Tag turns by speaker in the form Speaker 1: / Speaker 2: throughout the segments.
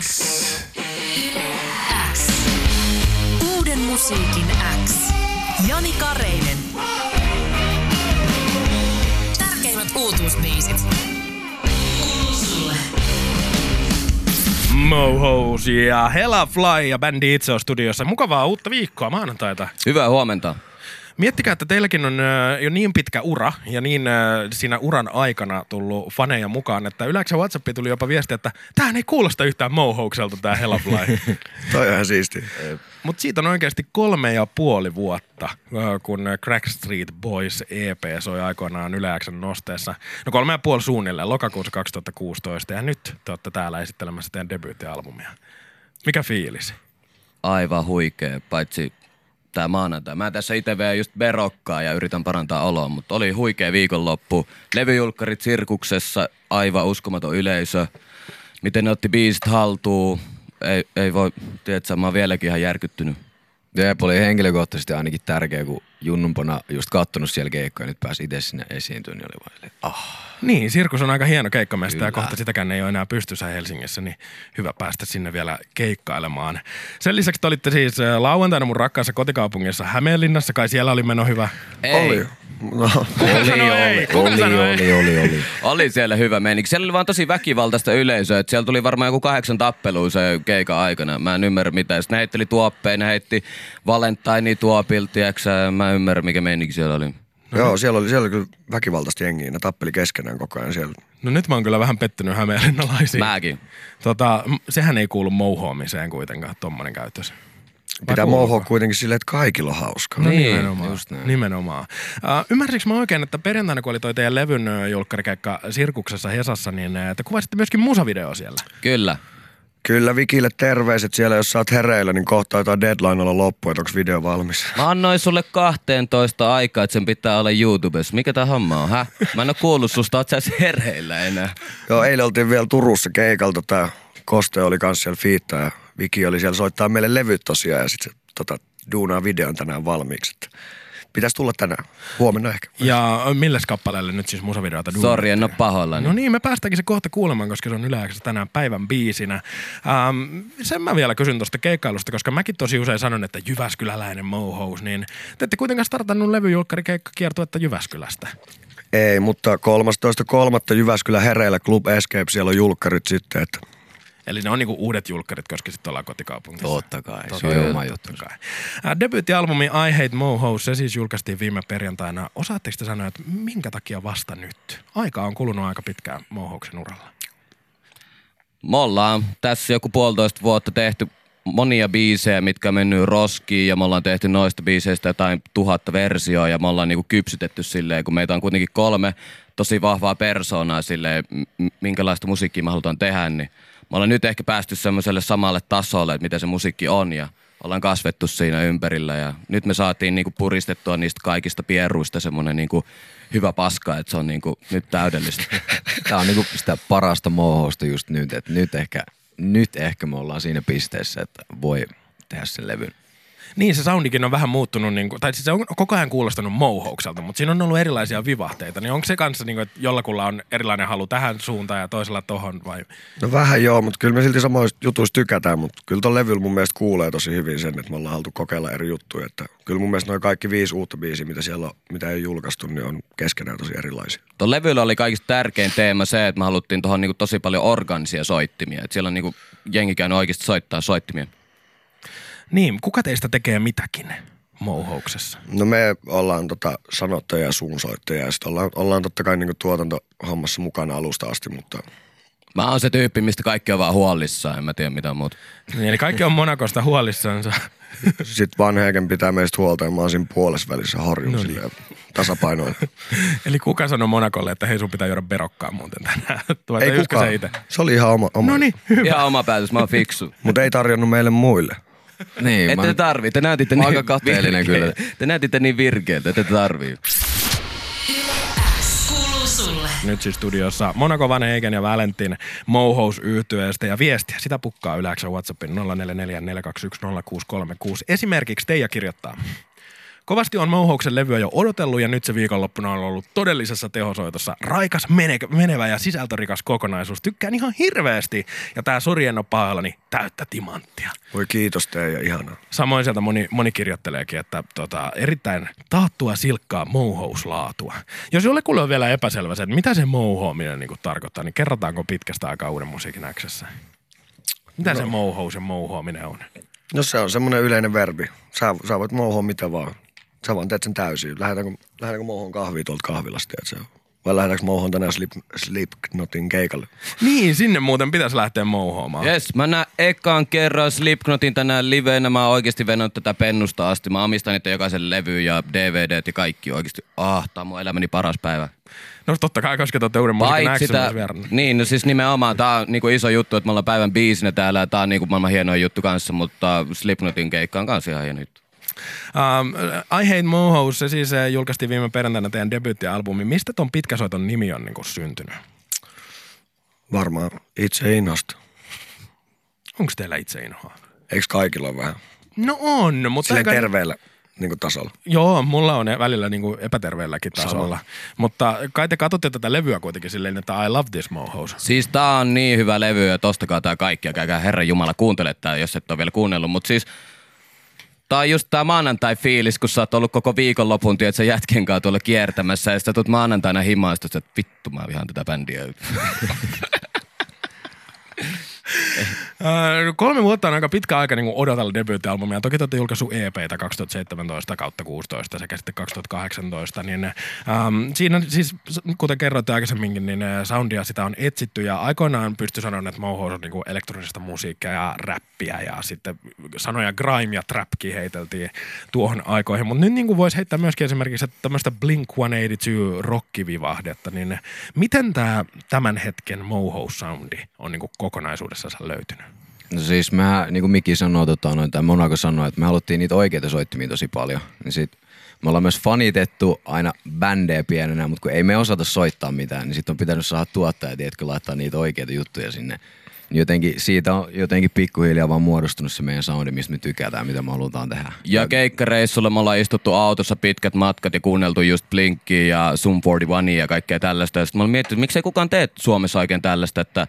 Speaker 1: X.
Speaker 2: X. Uuden musiikin X. Jani Kareinen. Tärkeimmät uutuusbiisit.
Speaker 1: Mohous ja Hella Fly ja bändi itse on studiossa. Mukavaa uutta viikkoa maanantaita.
Speaker 3: Hyvää huomenta.
Speaker 1: Miettikää, että teilläkin on jo niin pitkä ura ja niin siinä uran aikana tullut faneja mukaan, että yleensä WhatsAppiin tuli jopa viesti, että tämähän ei kuulosta yhtään Mohoukselta tämä Hella Fly.
Speaker 4: Toi on ihan siisti.
Speaker 1: Mutta siitä on oikeasti kolme ja puoli vuotta, kun Crack Street Boys EP soi aikoinaan Yleäksen nosteessa. No kolme ja puoli suunnilleen, lokakuussa 2016. Ja nyt te olette täällä esittelemässä teidän debyyttialbumia. Mikä fiilis?
Speaker 3: Aivan huikea, paitsi tämä maanantai. Mä tässä itse vielä just berokkaa ja yritän parantaa oloa, mutta oli huikea viikonloppu. Levyjulkkarit sirkuksessa, aivan uskomaton yleisö. Miten ne otti biisit haltuun, ei, ei voi, tiedätkö, mä oon vieläkin ihan järkyttynyt.
Speaker 5: Jeep oli henkilökohtaisesti ainakin tärkeä, kun junnumpana just kattonut siellä keikkoja ja nyt pääsi itse sinne esiintyä, niin oli vaan silleen, ah.
Speaker 1: Niin, Sirkus on aika hieno keikkamesta ja kohta sitäkään ei ole enää pystyssä Helsingissä, niin hyvä päästä sinne vielä keikkailemaan. Sen lisäksi te olitte siis lauantaina mun rakkaassa kotikaupungissa Hämeenlinnassa, kai siellä oli meno hyvä.
Speaker 3: Ei.
Speaker 4: Oli. No,
Speaker 1: ei? Kuka
Speaker 5: oli,
Speaker 1: sanoi
Speaker 5: oli,
Speaker 1: ei?
Speaker 5: oli, oli.
Speaker 3: Oli siellä hyvä meininki. Siellä oli vaan tosi väkivaltaista yleisöä. että siellä tuli varmaan joku kahdeksan tappelua se keikan aikana. Mä en ymmärrä mitä. Sitten ne heitteli tuoppeja, ne heitti Valentine tuopilta, tiiäksä. Mä en ymmärrä mikä meininki siellä oli.
Speaker 4: joo, siellä oli, siellä oli kyllä väkivaltaista jengiä. Ne tappeli keskenään koko ajan siellä.
Speaker 1: No nyt mä oon kyllä vähän pettynyt hämeenlinnalaisiin.
Speaker 3: Mäkin.
Speaker 1: Tota, sehän ei kuulu mouhoamiseen kuitenkaan, tommonen käytös.
Speaker 4: Pitää mouhoa kuitenkin silleen, että kaikilla on hauskaa.
Speaker 1: No
Speaker 3: Niin,
Speaker 1: nimenomaan.
Speaker 5: just näin.
Speaker 1: nimenomaan. Uh, ymmärsikö mä oikein, että perjantaina kun oli toi teidän levyn julkkarikeikka Sirkuksessa Hesassa, niin te kuvasitte myöskin musavideo siellä.
Speaker 3: Kyllä.
Speaker 4: Kyllä Vikille terveiset siellä, jos sä oot hereillä, niin kohta jotain deadline olla loppu, että onko video valmis.
Speaker 3: Mä annoin sulle 12 aikaa, että sen pitää olla YouTubessa. Mikä tää homma on, hä? Mä en oo kuullut susta, oot sä hereillä enää.
Speaker 4: Joo, eilen oltiin vielä Turussa keikalta. Tää Koste oli kans siellä fiittaa ja Viki oli siellä soittaa meille levyt tosiaan ja sitten se tota, duunaa videon tänään valmiiksi. Että pitäisi tulla tänään. Huomenna ehkä.
Speaker 1: Ja ö, milles kappaleelle nyt siis musavideota
Speaker 3: Sori, en
Speaker 1: duunattiin?
Speaker 3: pahoillani.
Speaker 1: No niin, me päästäänkin se kohta kuulemaan, koska se on yleensä tänään päivän biisinä. Ähm, sen mä vielä kysyn tuosta keikkailusta, koska mäkin tosi usein sanon, että Jyväskyläläinen mohous, niin te ette kuitenkaan startannut levyjulkkarikeikka kiertuetta Jyväskylästä.
Speaker 4: Ei, mutta 13.3. Jyväskylä hereillä Club Escape, siellä on julkkarit sitten, että
Speaker 1: Eli ne on niinku uudet julkkarit, koska sitten ollaan kotikaupungissa.
Speaker 5: Totta kai, se
Speaker 1: Totta
Speaker 5: on
Speaker 1: kai,
Speaker 5: oma juttu.
Speaker 1: Debyyttialbumi I Hate Moho, se siis julkaistiin viime perjantaina. Osaatteko te sanoa, että minkä takia vasta nyt? Aika on kulunut aika pitkään Mohouksen uralla.
Speaker 3: Me ollaan tässä joku puolitoista vuotta tehty monia biisejä, mitkä on mennyt roskiin ja me ollaan tehty noista biiseistä jotain tuhatta versioa ja me ollaan niinku kypsytetty silleen, kun meitä on kuitenkin kolme tosi vahvaa persoonaa silleen, minkälaista musiikkia me halutaan tehdä, niin me ollaan nyt ehkä päästy semmoiselle samalle tasolle, että mitä se musiikki on ja ollaan kasvettu siinä ympärillä ja nyt me saatiin niinku puristettua niistä kaikista pieruista semmoinen niinku hyvä paska, että se on niinku nyt täydellistä.
Speaker 5: Tää on niinku sitä parasta mohousta just nyt, että nyt ehkä, nyt ehkä me ollaan siinä pisteessä, että voi tehdä sen levyn.
Speaker 1: Niin, se soundikin on vähän muuttunut, niin kuin, tai siis se on koko ajan kuulostanut Mohoukselta, mutta siinä on ollut erilaisia vivahteita. Niin onko se kanssa, niin kuin, että jollakulla on erilainen halu tähän suuntaan ja toisella tohon vai?
Speaker 4: No vähän joo, mutta kyllä me silti samoista jutuista tykätään, mutta kyllä ton levyllä mun mielestä kuulee tosi hyvin sen, että me ollaan haluttu kokeilla eri juttuja. Että kyllä mun mielestä noin kaikki viisi uutta biisiä, mitä siellä on, mitä ei julkaistu, niin on keskenään tosi erilaisia.
Speaker 3: Tuon levyllä oli kaikista tärkein teema se, että me haluttiin tuohon niinku tosi paljon organisia soittimia. Et siellä on niinku jengi käynyt oikeasti soittaa soittimia.
Speaker 1: Niin, kuka teistä tekee mitäkin Mohouksessa?
Speaker 4: No me ollaan tota sanottajia ja suunsoittajia ja sitten ollaan, ollaan totta kai niinku tuotantohommassa mukana alusta asti, mutta
Speaker 3: Mä oon se tyyppi, mistä kaikki on vaan huolissaan, en mä tiedä mitä muuta.
Speaker 1: Niin, eli kaikki on Monakosta huolissansa.
Speaker 4: sitten vanheiken pitää meistä huolta ja mä oon siinä puolessa välissä horjun
Speaker 1: No niin.
Speaker 4: tasapainoilla.
Speaker 1: eli kuka sanoi Monakolle, että hei sun pitää juoda berokkaa muuten tänään? Vai
Speaker 4: ei kukaan.
Speaker 1: se itse?
Speaker 4: Se oli ihan oma. oma.
Speaker 1: No niin, hyvä.
Speaker 3: Ihan oma päätös, mä oon fiksu.
Speaker 4: Mutta ei tarjonnut meille muille.
Speaker 5: Niin,
Speaker 3: Ette te tarvii, te näytitte
Speaker 5: Mä
Speaker 3: niin
Speaker 5: aika kateellinen kyllä.
Speaker 3: Te näytitte niin virkeiltä, että te tarvii.
Speaker 1: Nyt siis studiossa Monaco Van Eiken ja Valentin Mohous yhtyeestä ja viestiä. Sitä pukkaa yläksä WhatsAppin 0444210636. Esimerkiksi Teija kirjoittaa. Kovasti on Mohoksen levyä jo odotellut ja nyt se viikonloppuna on ollut todellisessa tehosoitossa. Raikas, mene- menevä ja sisältörikas kokonaisuus. Tykkään ihan hirveästi. Ja tää Sori en pahallani täyttä timanttia.
Speaker 4: Voi kiitos teidän, ihanaa.
Speaker 1: Samoin sieltä moni, moni kirjoitteleekin, että tota, erittäin taattua silkkaa mohouslaatua. Jos jollekulle on vielä epäselvä se, että mitä se mouhoaminen niin tarkoittaa, niin kerrotaanko pitkästä aikaa uuden musiikin äksessä? Mitä no. se mouhous ja mouhoaminen on?
Speaker 4: No se on semmoinen yleinen verbi. Sä, sä voit mouhoa mitä vaan. Sä vaan teet sen täysin. Lähdetäänkö, lähdetäänkö mouhoon kahvia tuolta kahvilasta, että se on. Vai lähdetäänkö mouhoon tänään Slip, Slipknotin keikalle?
Speaker 1: Niin, sinne muuten pitäisi lähteä mouhoamaan.
Speaker 3: Jes, mä näen ekan kerran Slipknotin tänään liveenä. Mä oon oikeasti venannut tätä pennusta asti. Mä omistan niitä jokaisen levy ja DVD ja kaikki oikeasti. Ah, tää on mun elämäni paras päivä.
Speaker 1: No totta kai, koska te olette uuden musiikin vierannut.
Speaker 3: niin, no siis nimenomaan, tää on niinku iso juttu, että me ollaan päivän biisinä täällä ja tää on niinku maailman hienoin juttu kanssa, mutta Slipknotin keikka on kanssa ihan hieno juttu.
Speaker 1: Um, I Hate Mohous, se siis eh, julkaistiin viime perjantaina teidän debyyttialbumi. Mistä ton pitkäsoiton nimi on niinku syntynyt?
Speaker 4: Varmaan itse innosta.
Speaker 1: Onko teillä itse inhoa?
Speaker 4: Eikö kaikilla ole vähän?
Speaker 1: No on, mutta...
Speaker 4: Silleen
Speaker 1: aika-
Speaker 4: terveellä niin kuin tasolla.
Speaker 1: Joo, mulla on välillä niinku epäterveelläkin tasolla. Mutta kai te katsotte tätä levyä kuitenkin silleen, että I love this mohous.
Speaker 3: Siis tää on niin hyvä levy ja tostakaa tää kaikki ja käykää Herran Jumala kuuntele tää, jos et ole vielä kuunnellut. Mutta siis tää on just tää maanantai-fiilis, kun sä oot ollut koko viikonlopun, tiedät sä jätken kanssa tuolla kiertämässä ja sitten tulet maanantaina himaan että vittu mä vihaan tätä bändiä.
Speaker 1: Öö, kolme vuotta on aika pitkä aika niin odotella debyyttialbumia. Toki te olette julkaissut EPtä 2017 kautta 16 sekä sitten 2018. Niin, ähm, siinä siis, kuten kerroitte aikaisemminkin, niin äh, soundia sitä on etsitty ja aikoinaan pystyi sanomaan, että Mohous on niin elektronista musiikkia ja räppiä ja sitten sanoja grime ja trapkin heiteltiin tuohon aikoihin. Mutta nyt niin voisi heittää myöskin esimerkiksi tämmöistä Blink-182 rockivivahdetta, niin miten tämä tämän hetken Mohous-soundi on niin kokonaisuudessaan löytynyt?
Speaker 5: No siis mä, niin kuin Miki sanoi, tota, noin, tai Monaco sanoi, että me haluttiin niitä oikeita soittimia tosi paljon. Niin sit me ollaan myös fanitettu aina bändejä pienenä, mutta kun ei me osata soittaa mitään, niin sitten on pitänyt saada tuottajat, tiedätkö, laittaa niitä oikeita juttuja sinne. Jotenkin, siitä on jotenkin pikkuhiljaa vaan muodostunut se meidän soundi, mistä me tykätään, mitä me halutaan tehdä.
Speaker 3: Ja keikkareissulla me ollaan istuttu autossa pitkät matkat ja kuunneltu just Blinkia ja Sum 41 ja kaikkea tällaista. Ja sitten mä olin miettinyt, että miksei kukaan tee Suomessa oikein tällaista, että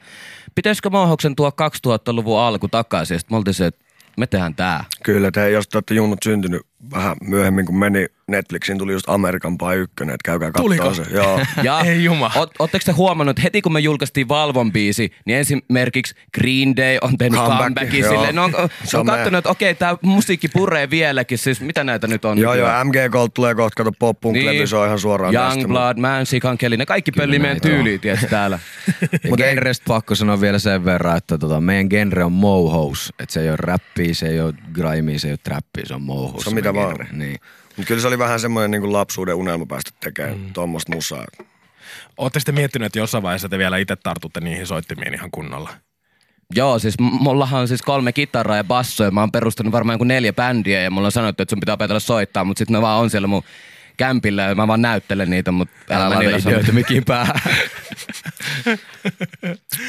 Speaker 3: pitäisikö Mohoksen tuo 2000-luvun alku takaisin. Ja sitten me oltiin se, että me tehdään tää.
Speaker 4: Kyllä, te, jos te olette junnut syntynyt vähän myöhemmin, kun meni Netflixiin, tuli just Amerikan Pie 1, että käykää katsoa se. Joo.
Speaker 3: Ja
Speaker 1: Ei juma.
Speaker 3: Oot, ootteko te huomannut, että heti kun me julkaistiin Valvon biisi, niin esimerkiksi Green Day on tehnyt
Speaker 4: Comeback,
Speaker 3: comebackin
Speaker 4: joo.
Speaker 3: silleen. Ne on,
Speaker 4: Se
Speaker 3: on
Speaker 4: on
Speaker 3: katsonut, että okei, tämä musiikki puree vieläkin. Siis mitä näitä nyt on?
Speaker 4: joo, joo? MG Gold tulee kohta, kato pop punk levy, se on ihan suoraan tästä.
Speaker 3: Youngblood, Mansi, Kankeli, ne kaikki pöllii meidän tyyliin, tiedätkö, täällä.
Speaker 5: Mutta genrestä pakko sanoa vielä sen verran, että tota, meidän genre on mohous. Että se ei ole räppiä, se ei ole grimea, se ei ole trappia, se on mohous.
Speaker 4: Se on mitä vaan.
Speaker 5: Niin.
Speaker 4: Mutta kyllä se oli vähän semmoinen niin lapsuuden unelma päästä tekemään mm. tuommoista musaa.
Speaker 1: Oletteko te miettinyt, että jossain vaiheessa te vielä itse tartutte niihin soittimiin ihan kunnolla?
Speaker 3: Joo, siis mullahan on siis kolme kitaraa ja bassoja. Mä oon perustanut varmaan joku neljä bändiä ja mulla on sanottu, että sun pitää opetella soittaa, mutta sitten ne vaan on siellä mun kämpillä ja mä vaan näyttelen niitä, mutta
Speaker 5: Älä
Speaker 3: mä
Speaker 5: laita ideoita mikin päähän.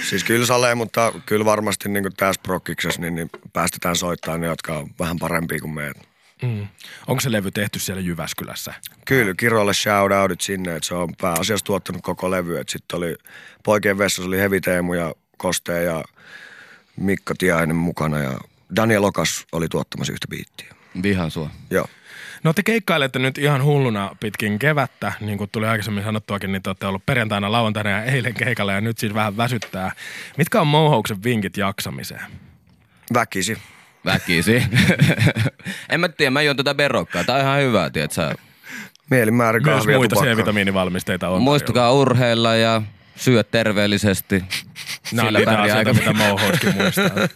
Speaker 4: Siis kyllä salee, mutta kyllä varmasti niin tässä prokkiksessa niin, niin päästetään soittaa ne, jotka on vähän parempia kuin meidät.
Speaker 1: Mm. Onko se levy tehty siellä Jyväskylässä?
Speaker 4: Kyllä, Kirolle shoutoutit sinne, että se on pääasiassa tuottanut koko levy. Sitten oli Poikien vessassa oli Hevi Teemu ja Koste ja Mikko Tiainen mukana ja Daniel Okas oli tuottamassa yhtä biittiä.
Speaker 3: Vihan sua.
Speaker 4: Joo.
Speaker 1: No te keikkailette nyt ihan hulluna pitkin kevättä, niin kuin tuli aikaisemmin sanottuakin, niin te olette ollut perjantaina, lauantaina ja eilen keikalla ja nyt siis vähän väsyttää. Mitkä on Mohouksen vinkit jaksamiseen?
Speaker 4: Väkisi.
Speaker 3: Väkisi. en mä tiedä, mä juon tätä berokkaa. Tää on ihan hyvä, tiedät sä.
Speaker 4: Mielimäärä
Speaker 1: Myös
Speaker 4: kahvia
Speaker 1: muita
Speaker 4: tupakkaa.
Speaker 1: C-vitamiinivalmisteita on.
Speaker 3: Muistakaa urheilla ja syö terveellisesti.
Speaker 1: Nämä on niitä asioita,
Speaker 3: aika-
Speaker 1: mitä Mohouskin muistaa.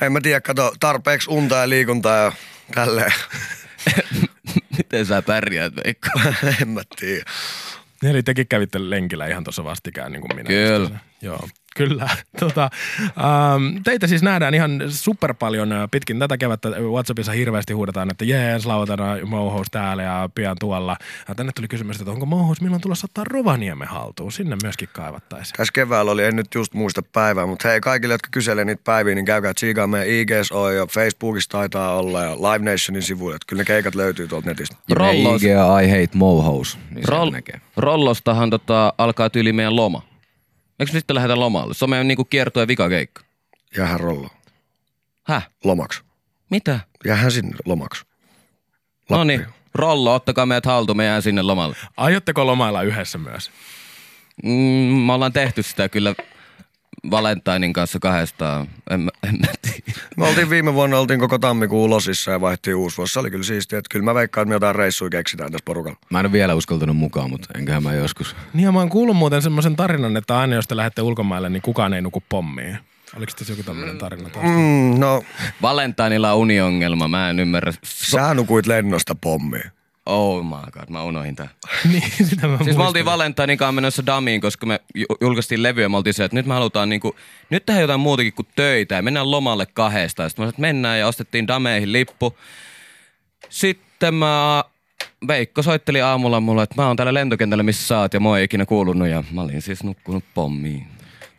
Speaker 4: En mä tiedä, kato, tarpeeksi unta ja liikuntaa ja tälleen.
Speaker 3: Miten sä pärjäät, Veikko?
Speaker 4: en mä tiedä.
Speaker 1: Eli tekin kävitte lenkillä ihan tuossa vastikään, niin kuin minä.
Speaker 3: Kyllä.
Speaker 1: Joo. Kyllä. Tota, ähm, teitä siis nähdään ihan super paljon äh, pitkin tätä kevättä. WhatsAppissa hirveästi huudetaan, että jees, lauantaina Mohous täällä ja pian tuolla. Ja tänne tuli kysymys, että onko Mohous milloin tulossa ottaa Rovaniemen haltuun? Sinne myöskin kaivattaisiin.
Speaker 4: Tässä keväällä oli, en nyt just muista päivää, mutta hei kaikille, jotka kyselee niitä päiviä, niin käykää tsiikaa meidän IGS on ja Facebookissa taitaa olla ja Live Nationin sivuilla. Että Kyllä ne keikat löytyy tuolta netistä.
Speaker 5: Ja
Speaker 3: Rollos.
Speaker 5: IG I hate mohous, niin
Speaker 3: Roll, rollostahan tota, alkaa tyyli meidän loma. Eikö me sitten lähdetä lomalle? Se on meidän niinku kiertue vika keikka.
Speaker 4: Jäähän rollo.
Speaker 3: Häh?
Speaker 4: Lomaksi.
Speaker 3: Mitä?
Speaker 4: Jäähän sinne lomaksi.
Speaker 3: No niin, Rollo, ottakaa meidät haltuun, me jään sinne lomalle.
Speaker 1: Aiotteko lomailla yhdessä myös?
Speaker 3: Mm, me ollaan tehty sitä kyllä Valentinin kanssa kahdestaan. En, mä- en mä tiedä.
Speaker 4: Me oltiin viime vuonna, oltiin koko tammikuun losissa ja vaihtiin uusi vuosi. Se oli kyllä siistiä. Että kyllä mä veikkaan, että me jotain reissuja keksitään tässä porukalla.
Speaker 5: Mä en ole vielä uskaltanut mukaan, mutta enköhän mä joskus.
Speaker 1: Niin ja mä oon kuullut muuten semmoisen tarinan, että aina jos te lähdette ulkomaille, niin kukaan ei nuku pommiin. Oliko tässä joku tämmöinen tarina taas?
Speaker 4: Mm, no,
Speaker 3: Valentinilla on uniongelma, mä en ymmärrä.
Speaker 4: Sä nukuit lennosta pommiin.
Speaker 3: Oh my god, mä unohin tän.
Speaker 1: niin, sitä mä
Speaker 3: Siis me oltiin Valentinin kanssa menossa Damiin, koska me ju- julkaistiin levyä ja me oltiin se, että nyt me halutaan niinku, nyt tehdään jotain muutakin kuin töitä ja mennään lomalle kahdesta. Sitten mä sanoin, että mennään ja ostettiin Dameihin lippu. Sitten mä, Veikko soitteli aamulla mulle, että mä oon täällä lentokentällä, missä sä oot ja mua ei ikinä kuulunut ja mä olin siis nukkunut pommiin.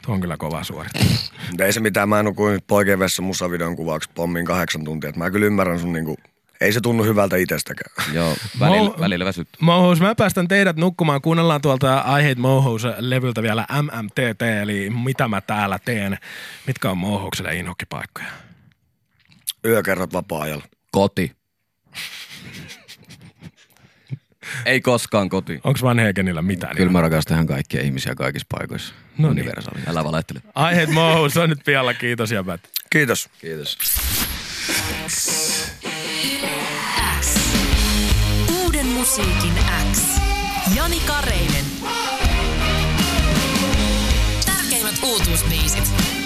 Speaker 1: Tuo on kyllä kova suoritus.
Speaker 4: Mutta ei se mitään, mä nukuin poikien vessa musavideon kuvaksi pommiin kahdeksan tuntia. Mä kyllä ymmärrän sun niinku, ei se tunnu hyvältä itsestäkään.
Speaker 3: Joo, välillä,
Speaker 1: Mo-
Speaker 3: välillä väsyttää.
Speaker 1: Mohous, mä päästän teidät nukkumaan. Kuunnellaan tuolta I Hate Mohous-levyltä vielä MMTT, eli Mitä mä täällä teen. Mitkä on Mohoukselle inhokkipaikkoja?
Speaker 4: Yökerrat vapaa-ajalla.
Speaker 3: Koti. ei koskaan koti.
Speaker 1: Onko Van Hegenillä mitään?
Speaker 5: Kyllä mä rakastan ihan kaikkia ihmisiä kaikissa paikoissa.
Speaker 1: No niin.
Speaker 5: Universaali.
Speaker 3: Älä valehtele.
Speaker 1: I Hate Mohous on nyt pialla. Kiitos jäbät.
Speaker 4: Kiitos.
Speaker 5: Kiitos.
Speaker 2: Musiikin X. Jani Kareinen. Tärkeimmät uutuusbiisit.